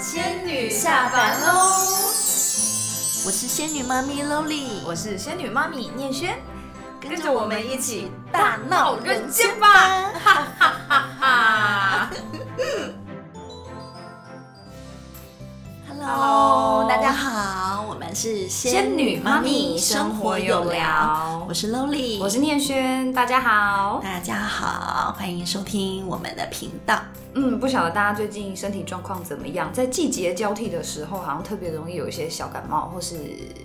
仙女下凡喽！我是仙女妈咪 Loli，我是仙女妈咪念轩，跟着我们一起大闹人间吧！哈哈！是仙女妈咪生活有聊我是 loly 我是念轩，大家好。大家好，欢迎收听我们的频道。嗯，不晓得大家最近身体状况怎么样？在季节交替的时候，好像特别容易有一些小感冒或是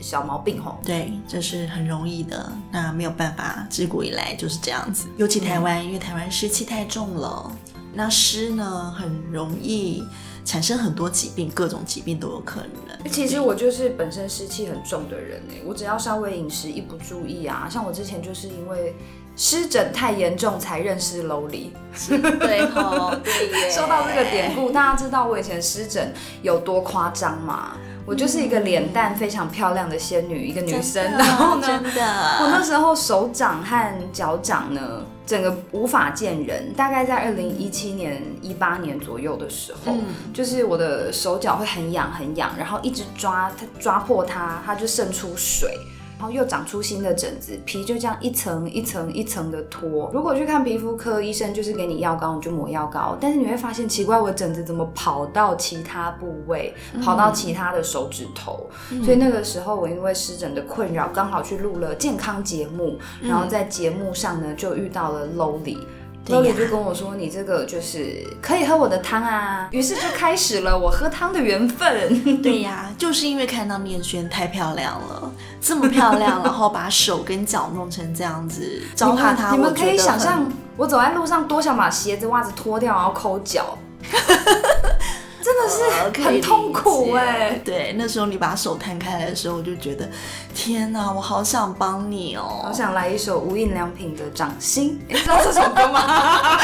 小毛病吼。对，这是很容易的，那没有办法，自古以来就是这样子。尤其台湾，因为台湾湿气太重了，那湿呢很容易产生很多疾病，各种疾病都有可能。其实我就是本身湿气很重的人哎，我只要稍微饮食一不注意啊，像我之前就是因为湿疹太严重才认识 Lowly。对吼，对耶。说到这个典故，大家知道我以前湿疹有多夸张吗？我就是一个脸蛋非常漂亮的仙女，一个女生，然后呢，真的，我那时候手掌和脚掌呢，整个无法见人。大概在二零一七年、一八年左右的时候，嗯就是我的手脚会很痒很痒，然后一直抓它，抓破它，它就渗出水。然后又长出新的疹子，皮就这样一层一层一层的脱。如果去看皮肤科医生，就是给你药膏，你就抹药膏。但是你会发现奇怪，我的疹子怎么跑到其他部位，跑到其他的手指头？所以那个时候我因为湿疹的困扰，刚好去录了健康节目，然后在节目上呢就遇到了 Lowly。就跟我说：“你这个就是可以喝我的汤啊。”于是就开始了我喝汤的缘分。对呀，就是因为看到面轩太漂亮了，这么漂亮，然后把手跟脚弄成这样子，糟蹋她，你们可以想象，我走在路上多想把鞋子、袜子脱掉，然后抠脚，真的是很痛苦哎、对，那时候你把手摊开来的时候，我就觉得，天哪，我好想帮你哦。好想来一首无印良品的《掌心》，你知道这首歌吗？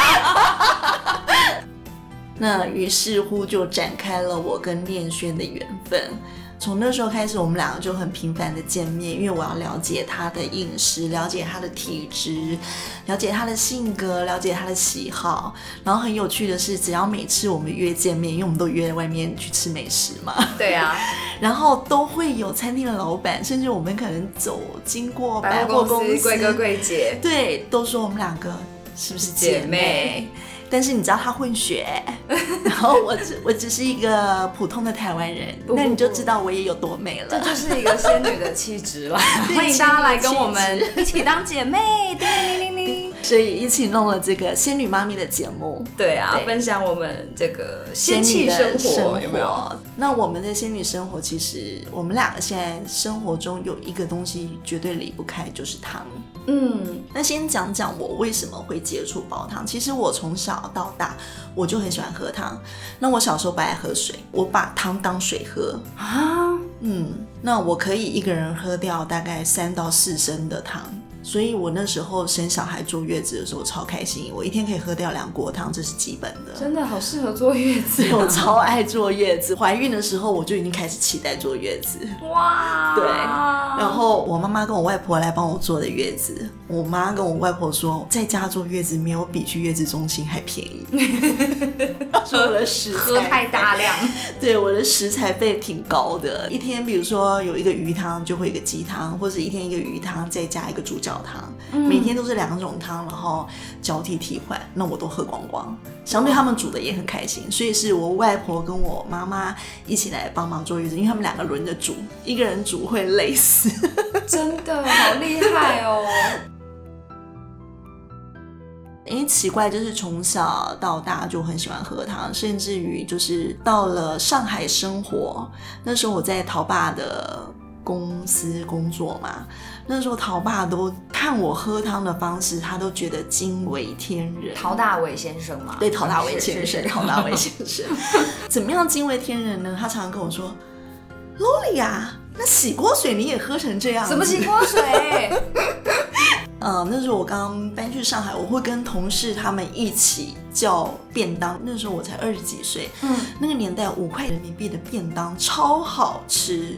那于是乎就展开了我跟念轩的缘分。从那时候开始，我们两个就很频繁的见面，因为我要了解他的饮食，了解他的体质，了解他的性格，了解他的喜好。然后很有趣的是，只要每次我们约见面，因为我们都约在外面去吃美食嘛，对啊，然后都会有餐厅的老板，甚至我们可能走经过百货公司贵哥贵姐，对，都说我们两个是不是姐妹？姐妹但是你知道他混血，然后我只我只是一个普通的台湾人，不那你就知道我也有多美了。这就是一个仙女的气质了。欢迎大家来跟我们一起当姐妹，叮铃铃铃铃。所以一起弄了这个仙女妈咪的节目，对啊，对分享我们这个仙女气的生活有没有？？那我们的仙女生活，其实我们两个现在生活中有一个东西绝对离不开，就是汤。嗯，那先讲讲我为什么会接触煲汤。其实我从小到大我就很喜欢喝汤。那我小时候不爱喝水，我把汤当水喝。啊，嗯，那我可以一个人喝掉大概三到四升的汤。所以我那时候生小孩坐月子的时候超开心，我一天可以喝掉两锅汤，这是基本的。真的好适合坐月子我啊，超爱坐月子，怀孕的时候我就已经开始期待坐月子。哇，对然后我妈妈跟我外婆来帮我坐的月子，我妈跟我外婆说，在家坐月子没有比去月子中心还便宜。说我的食材喝太大量，对我的食材费挺高的，一天比如说有一个鱼汤，就会一个鸡汤，或者一天一个鱼汤再加一个猪脚汤，每天都是两种汤，然后交替替换，那我都喝光光。相对他们煮的也很开心，所以是我外婆跟我妈妈一起来帮忙做月子，因为他们两个轮着煮，一个人煮会累死。真的好厉害哦。因为奇怪，就是从小到大就很喜欢喝汤，甚至于就是到了上海生活，那时候我在陶爸的公司工作嘛，那时候陶爸都看我喝汤的方式，他都觉得惊为天人。陶大伟先生嘛，对陶大伟先生，陶大伟先生，怎么样惊为天人呢？他常常跟我说：“Loli 啊，那洗锅水你也喝成这样子？什么洗锅水？呃，那时候我刚搬去上海，我会跟同事他们一起叫便当。那时候我才二十几岁，嗯，那个年代五块人民币的便当超好吃，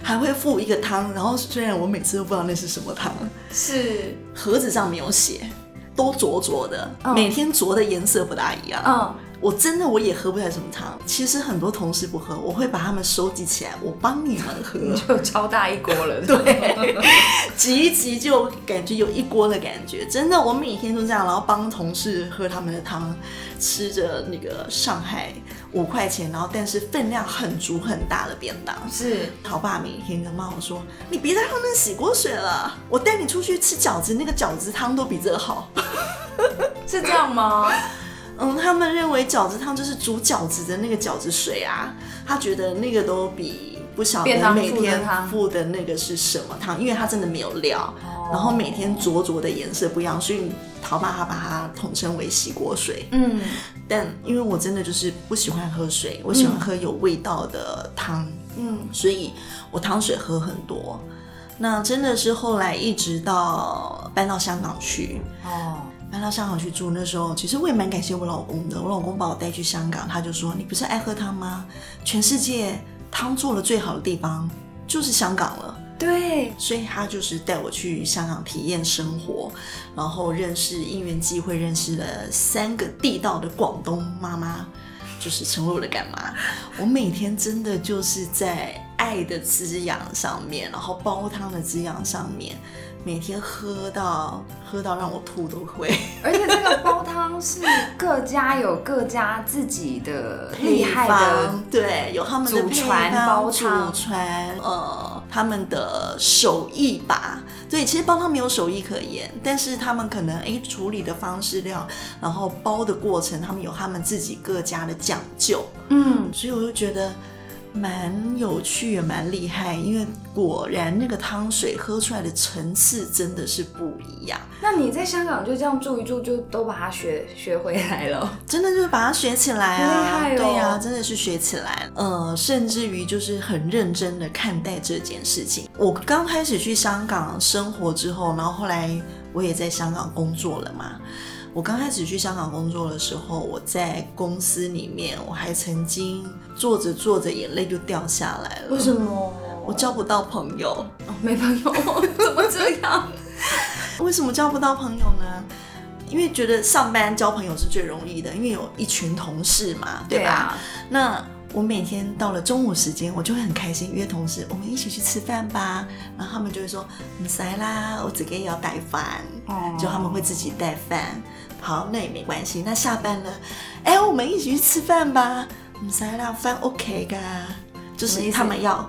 还会附一个汤。然后虽然我每次都不知道那是什么汤，是，盒子上没有写，都浊浊的，嗯每天浊的颜色不大一样。嗯，我真的我也喝不来什么汤。其实很多同事不喝，我会把他们收集起来，我帮你们喝，就超大一锅了。对，挤一挤就感觉有一锅的感觉。真的，我每天都这样，然后帮同事喝他们的汤，吃着那个上海五块钱，然后但是分量很足很大的便当。是，陶爸每天跟妈我说：“你别在后面洗锅水了，我带你出去吃饺子，那个饺子汤都比这个好。” 是这样吗？嗯，他们认为饺子汤就是煮饺子的那个饺子水啊，他觉得那个都比不晓得每天付的那个是什么汤，因为它真的没有料，然后每天灼灼的颜色不一样，所以陶爸他把它统称为洗锅水。嗯，但因为我真的就是不喜欢喝水，我喜欢喝有味道的汤。嗯，所以我汤水喝很多。那真的是后来一直到搬到香港去哦。搬到香港去住，那时候其实我也蛮感谢我老公的。我老公把我带去香港，他就说：“你不是爱喝汤吗？全世界汤做的最好的地方就是香港了。”对，所以他就是带我去香港体验生活，然后认识因缘际会认识了三个地道的广东妈妈，就是成为我的干妈。我每天真的就是在爱的滋养上面，然后煲汤的滋养上面。每天喝到喝到让我吐都会，而且这个煲汤是各家有各家自己的厉害的，对，有他们的祖传煲汤，祖传呃他们的手艺吧。对，其实煲汤没有手艺可言，但是他们可能哎处理的方式料，然后煲的过程，他们有他们自己各家的讲究。嗯，所以我就觉得。蛮有趣也蛮厉害，因为果然那个汤水喝出来的层次真的是不一样。那你在香港就这样住一住，就都把它学学回来了？真的就是把它学起来啊！厉害哦！对呀，真的是学起来。呃，甚至于就是很认真的看待这件事情。我刚开始去香港生活之后，然后后来我也在香港工作了嘛。我刚开始去香港工作的时候，我在公司里面，我还曾经做着做着眼泪就掉下来了。为什么？我交不到朋友，没朋友，怎么这样？为什么交不到朋友呢？因为觉得上班交朋友是最容易的，因为有一群同事嘛，对吧？那我每天到了中午时间，我就会很开心，约同事我们一起去吃饭吧。然后他们就会说：“唔使啦，我自己要带饭。”哦，就他们会自己带饭。好，那也没关系。那下班了，哎，我们一起去吃饭吧。唔使啦，翻屋企噶，就是他们要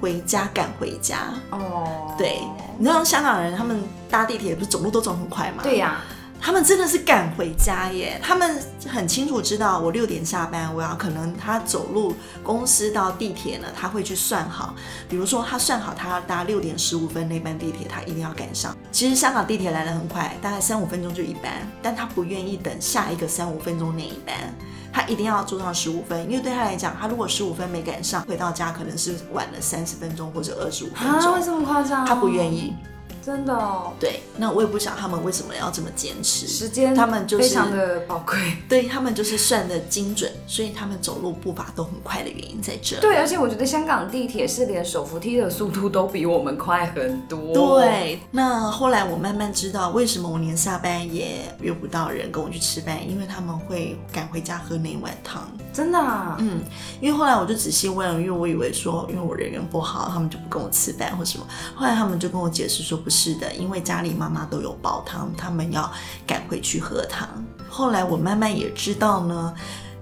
回家，赶回家。哦，对，你知道香港人他们搭地铁不是走路都走很快吗？对呀。他们真的是赶回家耶！他们很清楚知道我六点下班，我要可能他走路公司到地铁呢，他会去算好。比如说他算好他要搭六点十五分那班地铁，他一定要赶上。其实香港地铁来的很快，大概三五分钟就一班，但他不愿意等下一个三五分钟那一班，他一定要坐上十五分，因为对他来讲，他如果十五分没赶上，回到家可能是晚了三十分钟或者二十五分钟。啊，这么夸张？他不愿意。真的哦，对，那我也不想他们为什么要这么坚持，时间他们就是非常的宝贵，对他们就是算的精准，所以他们走路步伐都很快的原因在这。对，而且我觉得香港地铁是连手扶梯的速度都比我们快很多。对，那后来我慢慢知道为什么我连下班也约不到人跟我去吃饭，因为他们会赶回家喝那一碗汤。真的？啊？嗯，因为后来我就仔细问了，因为我以为说因为我人缘不好，他们就不跟我吃饭或什么。后来他们就跟我解释说不是。是的，因为家里妈妈妈都有煲汤，他们要赶回去喝汤。后来我慢慢也知道呢，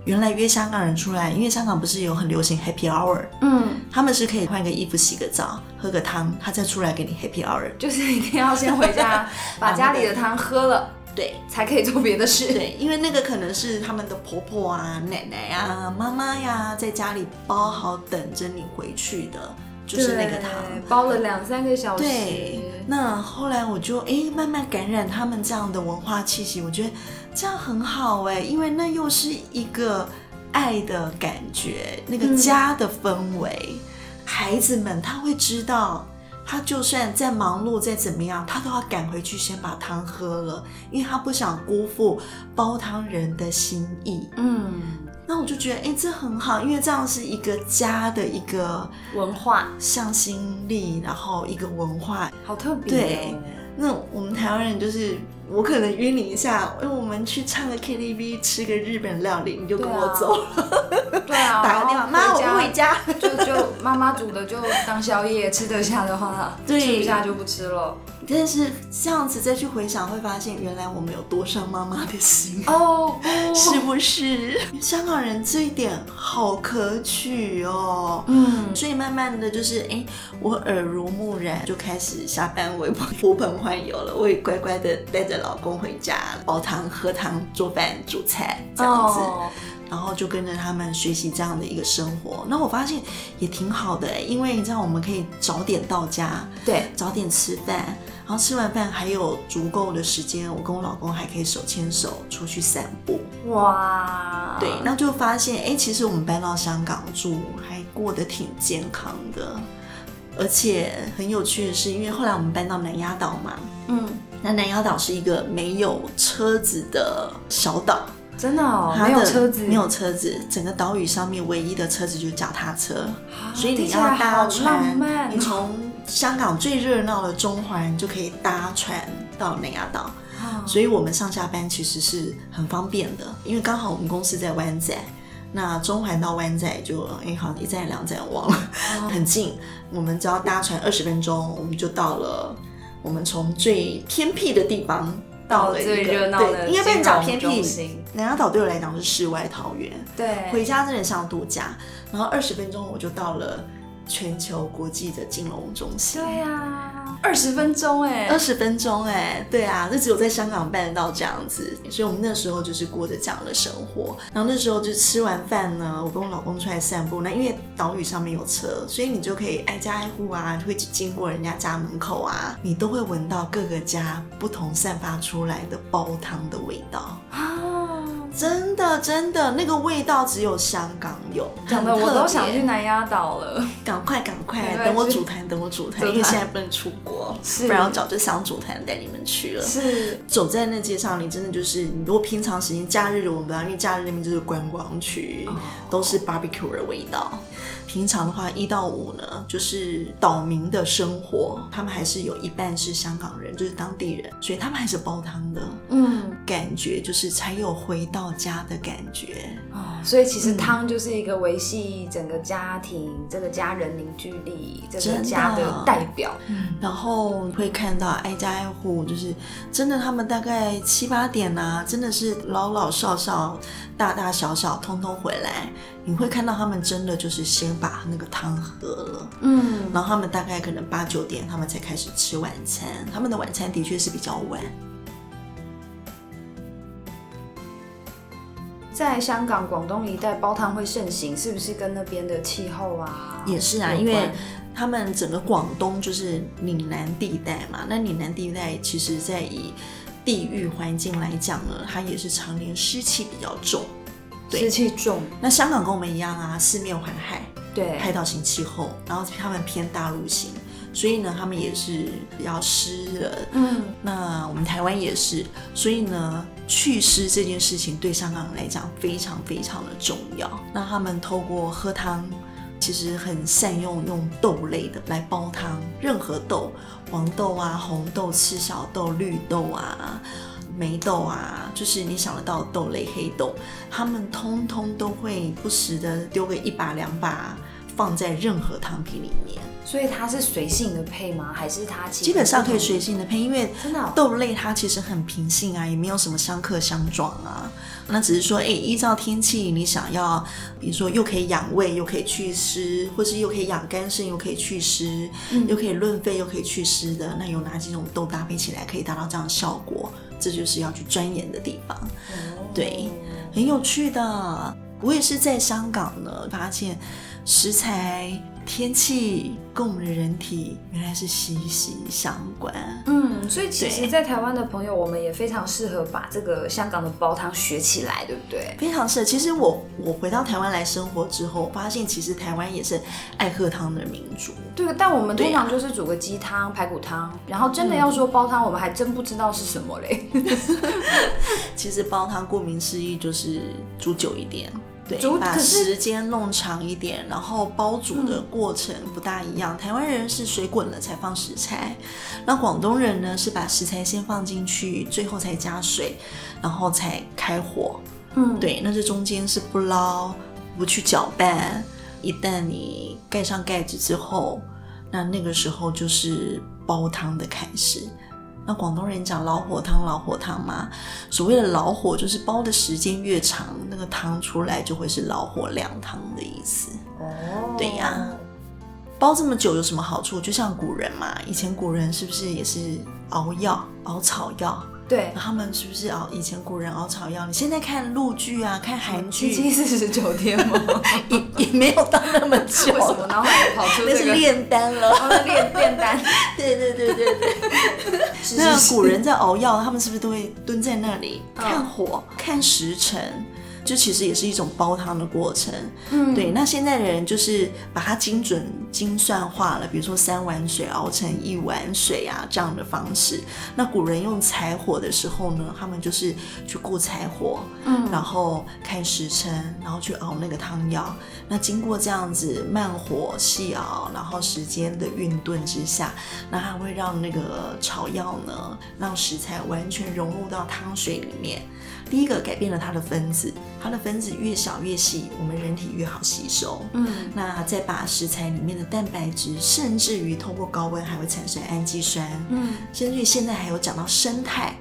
原来约香港人出来，因为香港不是有很流行 Happy Hour，嗯，他们是可以换个衣服、洗个澡、喝个汤，他再出来给你 Happy Hour，就是一定要先回家把家里的汤喝了，对，才可以做别的事。对，因为那个可能是他们的婆婆啊、奶奶啊、妈妈呀，在家里包好等着你回去的。就是那个糖，包了两三个小时。对，那后来我就哎慢慢感染他们这样的文化气息，我觉得这样很好哎，因为那又是一个爱的感觉，那个家的氛围。孩子们他会知道，他就算再忙碌再怎么样，他都要赶回去先把汤喝了，因为他不想辜负煲汤人的心意。嗯。那我就觉得，哎，这很好，因为这样是一个家的一个文化向心力，然后一个文化，好特别。对，那我们台湾人就是我可能约你一下，因为我们去唱个 KTV，吃个日本料理，你就跟我走了，对啊，打个电话，妈，我不回家。就就妈妈煮的就当宵夜，吃得下的话，对吃不下就不吃了。但是这样子再去回想，会发现原来我们有多伤妈妈的心。哦不，是不是？香港人这一点好可取哦。嗯，所以慢慢的就是，哎、我耳濡目染，就开始下班我也不呼朋唤友了，我也乖乖的带着老公回家煲汤、喝汤、做饭、煮菜这样子。哦然后就跟着他们学习这样的一个生活。那我发现也挺好的、因为你知道我们可以早点到家，对，早点吃饭，然后吃完饭还有足够的时间，我跟我老公还可以手牵手出去散步。哇，对，那就发现，哎、其实我们搬到香港住，还过得挺健康的。而且很有趣的是，因为后来我们搬到南丫岛嘛，嗯，那南丫岛是一个没有车子的小岛，真的哦，没有车子，没有车子，整个岛屿上面唯一的车子就是脚踏车，啊，所以你要搭船，漫你从香港最热闹的中环就可以搭船到南丫岛。哦所以我们上下班其实是很方便的，因为刚好我们公司在湾仔，那中环到湾仔就哎好像一站两站忘了，哦很近，我们只要搭船二十分钟，我们就到了。我们从最偏僻的地方到了一个最热闹的对，应该不能讲偏僻。南丫岛对我来讲是世外桃源，对，回家真的像度假。然后二十分钟我就到了全球国际的金融中心。对呀，二十分钟哎二，十分钟哎，对啊，这只有在香港办得到这样子，所以我们那时候就是过着这样的生活。然后那时候就吃完饭呢，我跟我老公出来散步。那因为岛屿上面有车，所以你就可以挨家挨户啊，会经过人家家门口啊，你都会闻到各个家不同散发出来的煲汤的味道。啊，真的真的，那个味道只有香港有，讲的我都想去南丫岛了。赶快赶快，等我是组团，等我组团，因为现在不能出国，是不然我早就想组团带你们去了。是，走在那街上，你真的就是，你如果平常时间假日我们不知道，因为假日那边就是观光区，都是 barbecue 的味道。平常的话，一到五呢，就是岛民的生活，他们还是有一半是香港人，就是当地人，所以他们还是煲汤的。嗯，感觉就是才有回到家的感觉。哦，所以其嗯实汤就是一个维系整个家庭、这个家人凝聚力、这个家的代表。嗯然后会看到挨家挨户，就是真的，他们大概七八点啊，真的是老老少少、大大小小通通回来。你会看到他们真的就是先把那个汤喝了，嗯，然后他们大概可能八九点他们才开始吃晚餐。他们的晚餐的确是比较晚。在香港、广东一带煲汤会盛行，是不是跟那边的气候啊？也是啊，因为他们整个广东就是岭南地带嘛，那岭南地带其实在以地域环境来讲呢，它也是常年湿气比较重。对湿气重，那香港跟我们一样啊，四面环海，对，海岛型气候，然后他们偏大陆型，所以呢，他们也是比较湿的。嗯，那我们台湾也是，所以呢，祛湿这件事情对香港人来讲非常非常的重要。那他们透过喝汤，其实很善用用豆类的来煲汤，任何豆，黄豆啊、红豆、赤小豆、绿豆啊。霉豆啊，就是你想得到的豆类、黑豆，他们通通都会不时的丢个一把两把，放在任何汤品里面。所以它是随性的配吗？还是它基本上可以随性的配，因为真的哦豆类它其实很平性啊，也没有什么相克相撞啊。那只是说，哎、依照天气，你想要，比如说又可以养胃，又可以祛湿，或是又可以养肝肾，又可以祛湿，又可以润肺，又可以祛湿的，那有哪几种豆搭配起来可以达到这样的效果？这就是要去钻研的地方，对，很有趣的。我也是在香港呢，发现食材、天气跟我们的人体原来是息息相关。嗯，所以其实，在台湾的朋友，我们也非常适合把这个香港的煲汤学起来，对不对？非常适合，其实我我回到台湾来生活之后，发现其实台湾也是爱喝汤的民族。对，但我们通常就是煮个鸡汤、排骨汤，然后真的要说煲汤，我们还真不知道是什么嘞。其实煲汤顾名思义就是煮久一点，对煮，把时间弄长一点，然后煲煮的过程不大一样。台湾人是水滚了才放食材，那广东人呢是把食材先放进去，最后才加水，然后才开火。嗯，对，那这中间是不捞，不去搅拌。一旦你盖上盖子之后，那那个时候就是煲汤的开始。那广东人讲老火汤，老火汤嘛，所谓的老火就是煲的时间越长，那个汤出来就会是老火靓汤的意思。哦，对呀煲这么久有什么好处？就像古人嘛，以前古人是不是也是熬药、熬草药？对，他们是不是熬？以前古人熬草药，你现在看陆剧啊，看韩七剧，七四十九天吗？也也没有到那么久为，什么脑海里跑出那是这个？炼丹了。哦，那炼炼丹，对对对对对。是那古人在熬药，他们是不是都会蹲在那里嗯看火、看时辰？就其实也是一种煲汤的过程。嗯对，那现在的人就是把它精准精算化了，比如说三碗水熬成一碗水啊这样的方式。那古人用柴火的时候呢，他们就是去顾柴火，嗯然后看时辰，然后去熬那个汤药。那经过这样子慢火细熬，然后时间的运炖之下，那它会让那个草药呢，让食材完全融入到汤水里面。第一个改变了它的分子，它的分子越小越细，我们人体越好吸收。嗯那再把食材里面的蛋白质，甚至于通过高温还会产生氨基酸，嗯，甚至于现在还有讲到生态。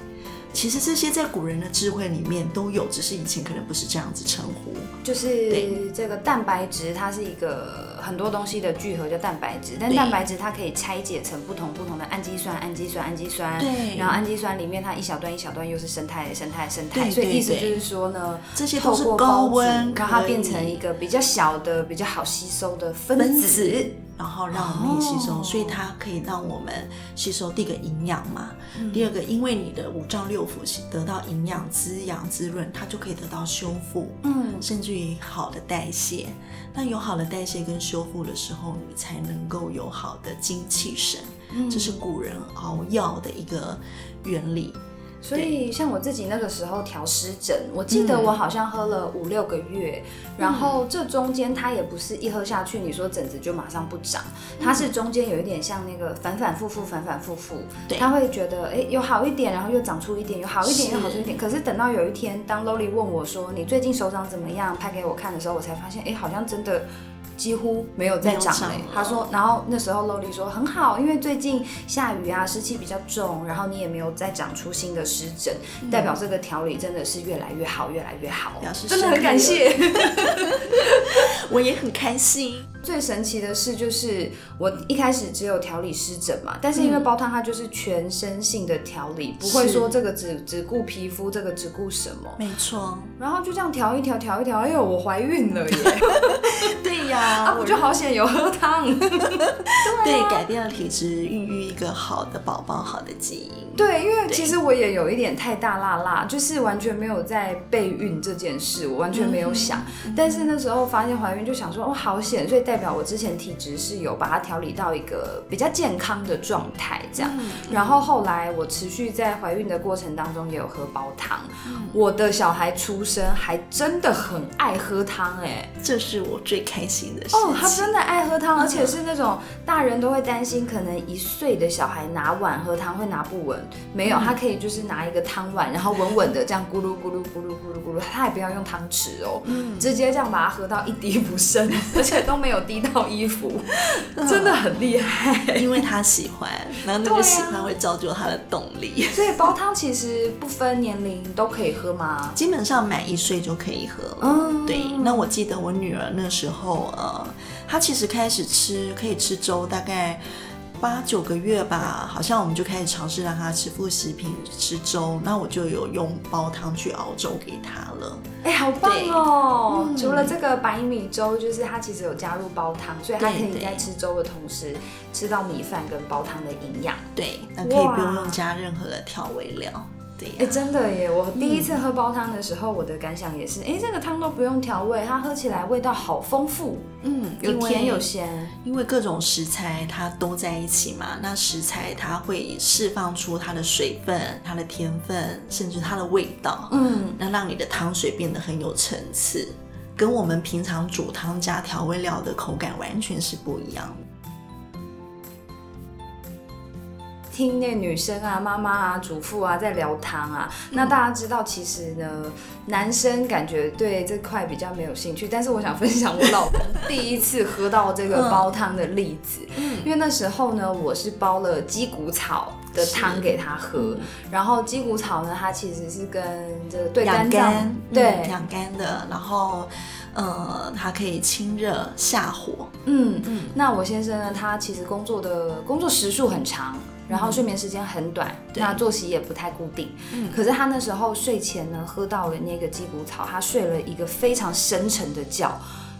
其实这些在古人的智慧里面都有，只是以前可能不是这样子称呼。就是对这个蛋白质，它是一个很多东西的聚合，叫蛋白质。但蛋白质它可以拆解成不同不同的氨基酸、氨基酸、氨基酸。对然后氨基酸里面它一小段一小段又是生态、生态、生态。所以意思就是说呢，这些都透是高温让它变成一个比较小的、比较好吸收的分分子。然后让我们也吸收，哦所以它可以让我们吸收第一个营养嘛，嗯第二个因为你的五脏六腑得到营养滋养滋润，它就可以得到修复，嗯，甚至于好的代谢。那有好的代谢跟修复的时候，你才能够有好的精气神。嗯这是古人熬药的一个原理。所以像我自己那个时候调湿疹，我记得嗯。我好像喝了五六个月，然后这中间它也不是一喝下去，你说疹子就马上不长，它是中间有一点像那个反反复复，反反复复，对。他会觉得哎有好一点，然后又长出一点，有好一点是。又好出一点，可是等到有一天，当 loly 问我说你最近手掌怎么样，拍给我看的时候，我才发现哎好像真的。几乎没有再长了。他说，然后那时候 Loli 说很好，因为最近下雨啊，湿气比较重，然后你也没有再长出新的湿疹，代表这个调理真的是越来越好，越来越好。表示，真的很感谢。我也很开心。最神奇的是，就是我一开始只有调理湿疹嘛，但是因为煲汤它就是全身性的调理，不会是。说这个只只顾皮肤，这个只顾什么，没错，然后就这样调一调，调一调，哎呦，我怀孕了耶！啊，我就好险有喝汤。对改变了体质，孕育一个好的宝宝，好的基因。对，因为其实我也有一点太大辣辣，就是完全没有在备孕这件事，我完全没有想。但是那时候发现怀孕，就想说哦，好险，所以代表我之前体质是有把它调理到一个比较健康的状态，这样。然后后来我持续在怀孕的过程当中也有喝煲汤，我的小孩出生还真的很爱喝汤哎、这是我最开心的事情。哦，他真的爱喝汤，而且是那种大人都会担心，可能一岁的小孩拿碗喝汤会拿不稳，没有，他可以就是拿一个汤碗，然后稳稳的这样咕噜咕噜咕噜咕噜咕噜，他也不要用汤匙哦，嗯直接这样把它喝到一滴不剩，而且都没有滴到衣服，真的很厉害。因为他喜欢，然后那个喜欢会造就他的动力。所以煲汤其实不分年龄都可以喝吗？基本上满一岁就可以喝了。嗯对，那我记得我女儿那时候，呃，他其实开始吃可以吃粥，大概八九个月吧，好像我们就开始尝试让他吃副食品，吃粥。那我就有用煲汤去熬粥给他了。哎、好棒哦！嗯除了这个白米粥，就是他其实有加入煲汤，所以他可以在吃粥的同时吃到米饭跟煲汤的营养。对，那可以不用用加任何的调味料。哎、真的耶！我第一次喝煲汤的时候，我的感想也是，哎、这个汤都不用调味，它喝起来味道好丰富，嗯，有甜有咸。因为各种食材它都在一起嘛，那食材它会释放出它的水分、它的甜分，甚至它的味道，嗯，那让你的汤水变得很有层次。跟我们平常煮汤加调味料的口感完全是不一样听那女生啊、妈妈啊、主妇啊在聊汤啊，那大家知道，其实呢，男生感觉对这块比较没有兴趣。但是我想分享我老公第一次喝到这个煲汤的例子，嗯因为那时候呢，我是煲了鸡骨草的汤给他喝，然后鸡骨草呢，它其实是跟这个对肝脏对养肝的，然后呃，它可以清热下火。嗯嗯，那我先生呢，他其实工作的工作时数很长。然后睡眠时间很短，那作息也不太固定。嗯，可是他那时候睡前呢，喝到了那个鸡骨草，他睡了一个非常深沉的觉。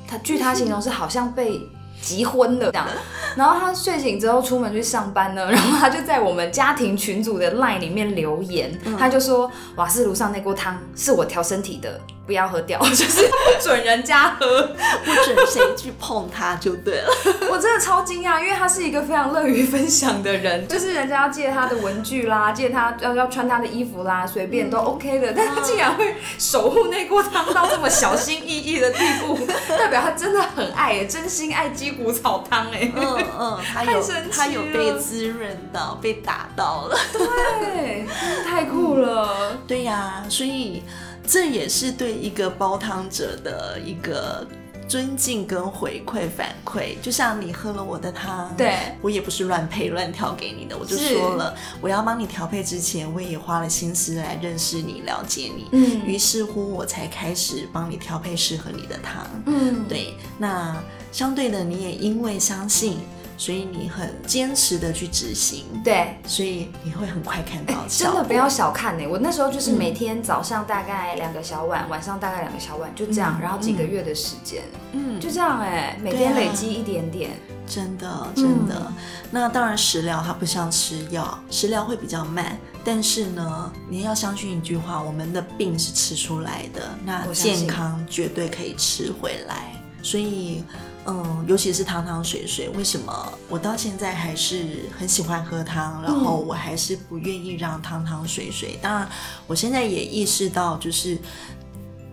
他据他形容是好像被急昏了这样。然后他睡醒之后出门去上班呢，然后他就在我们家庭群组的 LINE 里面留言，他就说瓦斯炉上那锅汤是我调身体的。不要喝掉，就是不准人家喝，不准谁去碰它就对了。我真的超惊讶，因为他是一个非常乐于分享的人，就是人家要借他的文具啦，借他要要穿他的衣服啦，随便都 OK 的，但他竟然会守护那锅汤到这么小心翼翼的地步，代表他真的很爱，真心爱鸡骨草汤哎。嗯嗯，他有他有被滋润到，被打到了。对，太酷了。对呀，所以。这也是对一个煲汤者的一个尊敬跟回馈反馈，就像你喝了我的汤，对。我也不是乱配乱调给你的，我就说了，我要帮你调配之前，我也花了心思来认识你、了解你，嗯，于是乎我才开始帮你调配适合你的汤，嗯，对，那相对的，你也因为相信。所以你很坚持的去执行，对，所以你会很快看到。真的不要小看呢，我那时候就是每天早上大概两个小碗，晚上大概两个小碗，就这样，然后几个月的时间，嗯，就这样哎，每天累积一点点，真的真的。那当然食疗它不像吃药，食疗会比较慢，但是呢，你要相信一句话，我们的病是吃出来的，那健康绝对可以吃回来，所以。嗯，尤其是汤汤水水，为什么我到现在还是很喜欢喝汤？然后我还是不愿意让汤汤水水。当然，我现在也意识到，就是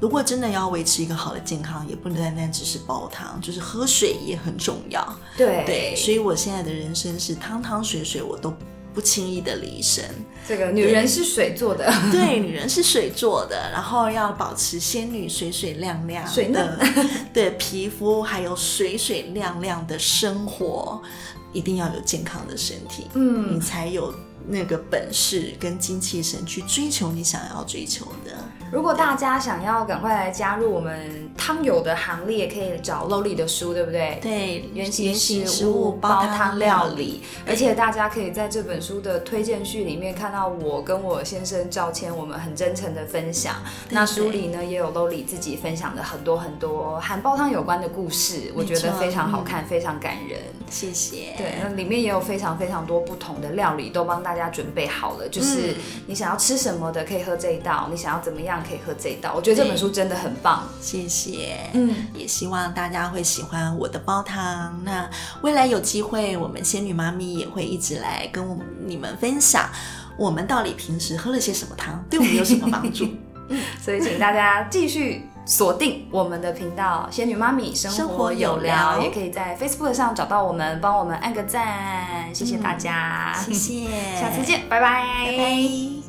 如果真的要维持一个好的健康，也不能单单只是煲汤，就是喝水也很重要。对对，所以我现在的人生是汤汤水水，我都。不轻易的离身。这个女人是水做的，对，女人是水做的，然后要保持仙女水水亮亮的，对皮肤，还有水水亮亮的生活，一定要有健康的身体，嗯，你才有。那个本事跟精气神去追求你想要追求的。如果大家想要赶快来加入我们汤友的行列，可以找 Loli 的书，对不对？对，原型食物煲汤料理。而且大家可以在这本书的推荐序里面看到我跟我先生赵谦，我们很真诚的分享。那书里呢也有 Loli 自己分享的很多很多和煲汤有关的故事，我觉得非常好看，非常感人。谢谢。对，那里面也有非常非常多不同的料理，都帮。大家准备好了，就是你想要吃什么的可以喝这一道，你想要怎么样可以喝这一道。我觉得这本书真的很棒，谢谢。嗯，也希望大家会喜欢我的煲汤。那未来有机会，我们仙女妈咪也会一直来跟你们分享，我们到底平时喝了些什么汤，对我们有什么帮助。嗯，所以请大家继续。锁定我们的频道“仙女妈咪生活有聊”，也可以在 Facebook 上找到我们，帮我们按个赞，谢谢大家，谢谢，下次见，拜拜。